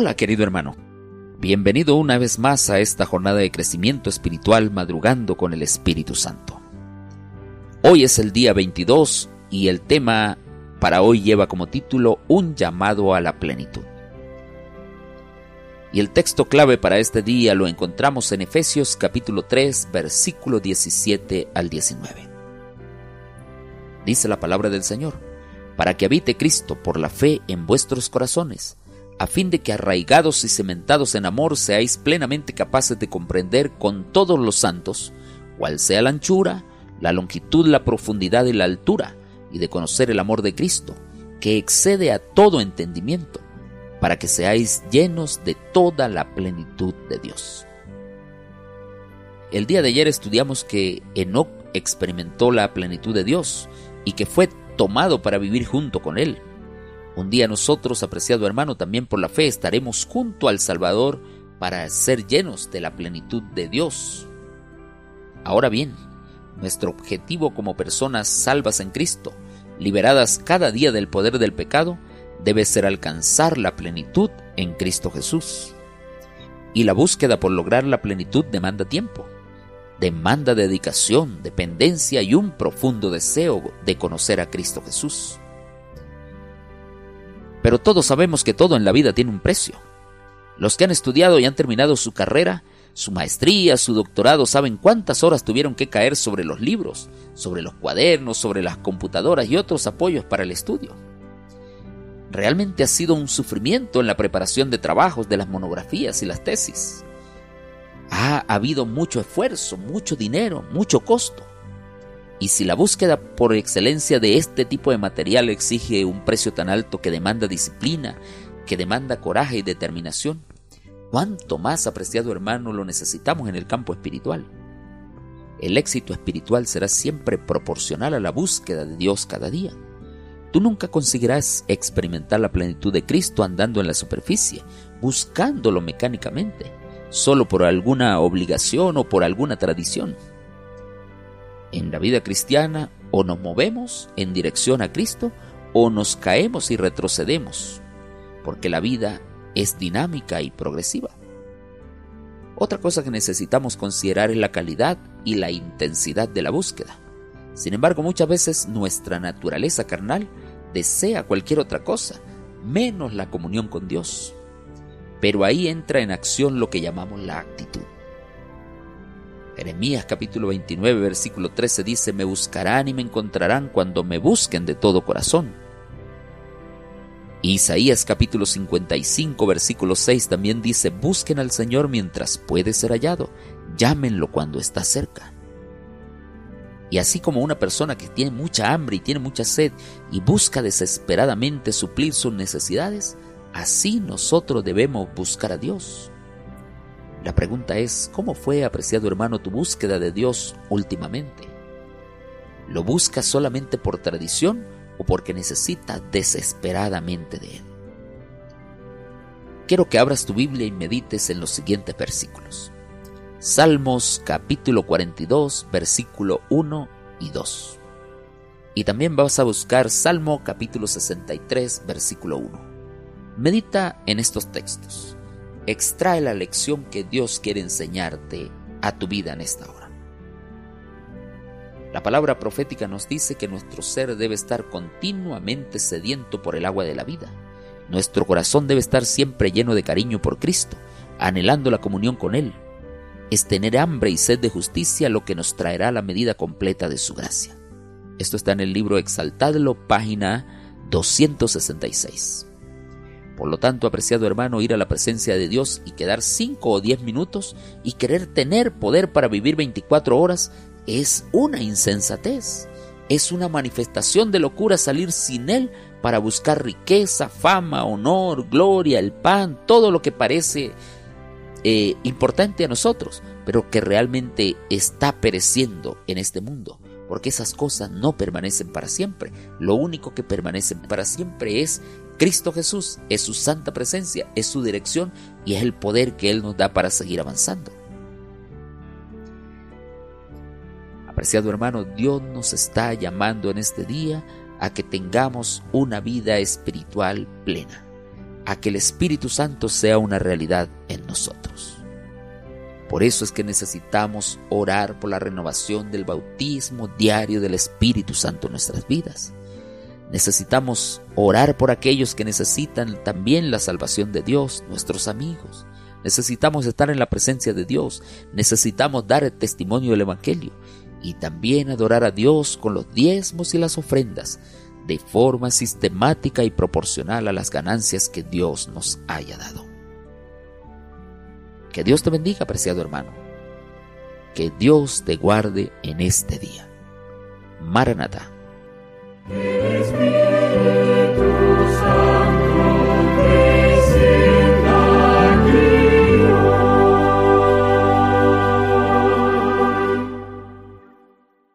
Hola querido hermano, bienvenido una vez más a esta jornada de crecimiento espiritual madrugando con el Espíritu Santo. Hoy es el día 22 y el tema para hoy lleva como título Un llamado a la plenitud. Y el texto clave para este día lo encontramos en Efesios capítulo 3 versículo 17 al 19. Dice la palabra del Señor, para que habite Cristo por la fe en vuestros corazones a fin de que arraigados y cementados en amor seáis plenamente capaces de comprender con todos los santos cuál sea la anchura, la longitud, la profundidad y la altura, y de conocer el amor de Cristo, que excede a todo entendimiento, para que seáis llenos de toda la plenitud de Dios. El día de ayer estudiamos que Enoch experimentó la plenitud de Dios y que fue tomado para vivir junto con Él. Un día nosotros, apreciado hermano, también por la fe estaremos junto al Salvador para ser llenos de la plenitud de Dios. Ahora bien, nuestro objetivo como personas salvas en Cristo, liberadas cada día del poder del pecado, debe ser alcanzar la plenitud en Cristo Jesús. Y la búsqueda por lograr la plenitud demanda tiempo, demanda dedicación, dependencia y un profundo deseo de conocer a Cristo Jesús. Pero todos sabemos que todo en la vida tiene un precio. Los que han estudiado y han terminado su carrera, su maestría, su doctorado, saben cuántas horas tuvieron que caer sobre los libros, sobre los cuadernos, sobre las computadoras y otros apoyos para el estudio. Realmente ha sido un sufrimiento en la preparación de trabajos, de las monografías y las tesis. Ha habido mucho esfuerzo, mucho dinero, mucho costo. Y si la búsqueda por excelencia de este tipo de material exige un precio tan alto que demanda disciplina, que demanda coraje y determinación, ¿cuánto más, apreciado hermano, lo necesitamos en el campo espiritual? El éxito espiritual será siempre proporcional a la búsqueda de Dios cada día. Tú nunca conseguirás experimentar la plenitud de Cristo andando en la superficie, buscándolo mecánicamente, solo por alguna obligación o por alguna tradición. En la vida cristiana o nos movemos en dirección a Cristo o nos caemos y retrocedemos, porque la vida es dinámica y progresiva. Otra cosa que necesitamos considerar es la calidad y la intensidad de la búsqueda. Sin embargo, muchas veces nuestra naturaleza carnal desea cualquier otra cosa, menos la comunión con Dios. Pero ahí entra en acción lo que llamamos la actitud. Jeremías capítulo 29 versículo 13 dice, me buscarán y me encontrarán cuando me busquen de todo corazón. Isaías capítulo 55 versículo 6 también dice, busquen al Señor mientras puede ser hallado, llámenlo cuando está cerca. Y así como una persona que tiene mucha hambre y tiene mucha sed y busca desesperadamente suplir sus necesidades, así nosotros debemos buscar a Dios. La pregunta es, ¿cómo fue, apreciado hermano, tu búsqueda de Dios últimamente? ¿Lo buscas solamente por tradición o porque necesitas desesperadamente de Él? Quiero que abras tu Biblia y medites en los siguientes versículos. Salmos capítulo 42, versículo 1 y 2. Y también vas a buscar Salmo capítulo 63, versículo 1. Medita en estos textos extrae la lección que Dios quiere enseñarte a tu vida en esta hora. La palabra profética nos dice que nuestro ser debe estar continuamente sediento por el agua de la vida. Nuestro corazón debe estar siempre lleno de cariño por Cristo, anhelando la comunión con Él. Es tener hambre y sed de justicia lo que nos traerá la medida completa de su gracia. Esto está en el libro Exaltadlo, página 266. Por lo tanto, apreciado hermano, ir a la presencia de Dios y quedar 5 o 10 minutos y querer tener poder para vivir 24 horas es una insensatez. Es una manifestación de locura salir sin Él para buscar riqueza, fama, honor, gloria, el pan, todo lo que parece eh, importante a nosotros, pero que realmente está pereciendo en este mundo porque esas cosas no permanecen para siempre. Lo único que permanece para siempre es Cristo Jesús, es su santa presencia, es su dirección y es el poder que Él nos da para seguir avanzando. Apreciado hermano, Dios nos está llamando en este día a que tengamos una vida espiritual plena, a que el Espíritu Santo sea una realidad en nosotros. Por eso es que necesitamos orar por la renovación del bautismo diario del Espíritu Santo en nuestras vidas. Necesitamos orar por aquellos que necesitan también la salvación de Dios, nuestros amigos. Necesitamos estar en la presencia de Dios. Necesitamos dar el testimonio del Evangelio. Y también adorar a Dios con los diezmos y las ofrendas de forma sistemática y proporcional a las ganancias que Dios nos haya dado. Que Dios te bendiga, apreciado hermano. Que Dios te guarde en este día. Maranatha.